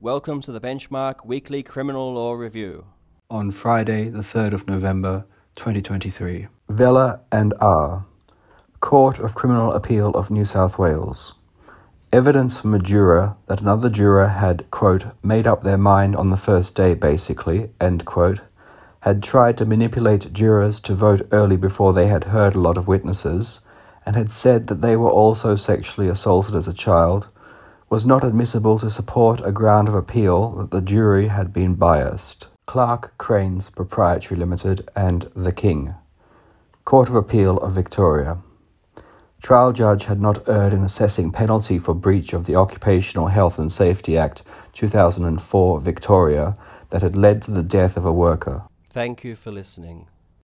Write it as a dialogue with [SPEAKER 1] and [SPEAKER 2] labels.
[SPEAKER 1] Welcome to the Benchmark Weekly Criminal Law Review.
[SPEAKER 2] On Friday, the 3rd of November, 2023.
[SPEAKER 3] Vella and R. Court of Criminal Appeal of New South Wales. Evidence from a juror that another juror had, quote, made up their mind on the first day, basically, end quote, had tried to manipulate jurors to vote early before they had heard a lot of witnesses, and had said that they were also sexually assaulted as a child, was not admissible to support a ground of appeal that the jury had been biased. Clark Cranes Proprietary Limited and The King. Court of Appeal of Victoria. Trial judge had not erred in assessing penalty for breach of the Occupational Health and Safety Act 2004 Victoria that had led to the death of a worker.
[SPEAKER 1] Thank you for listening.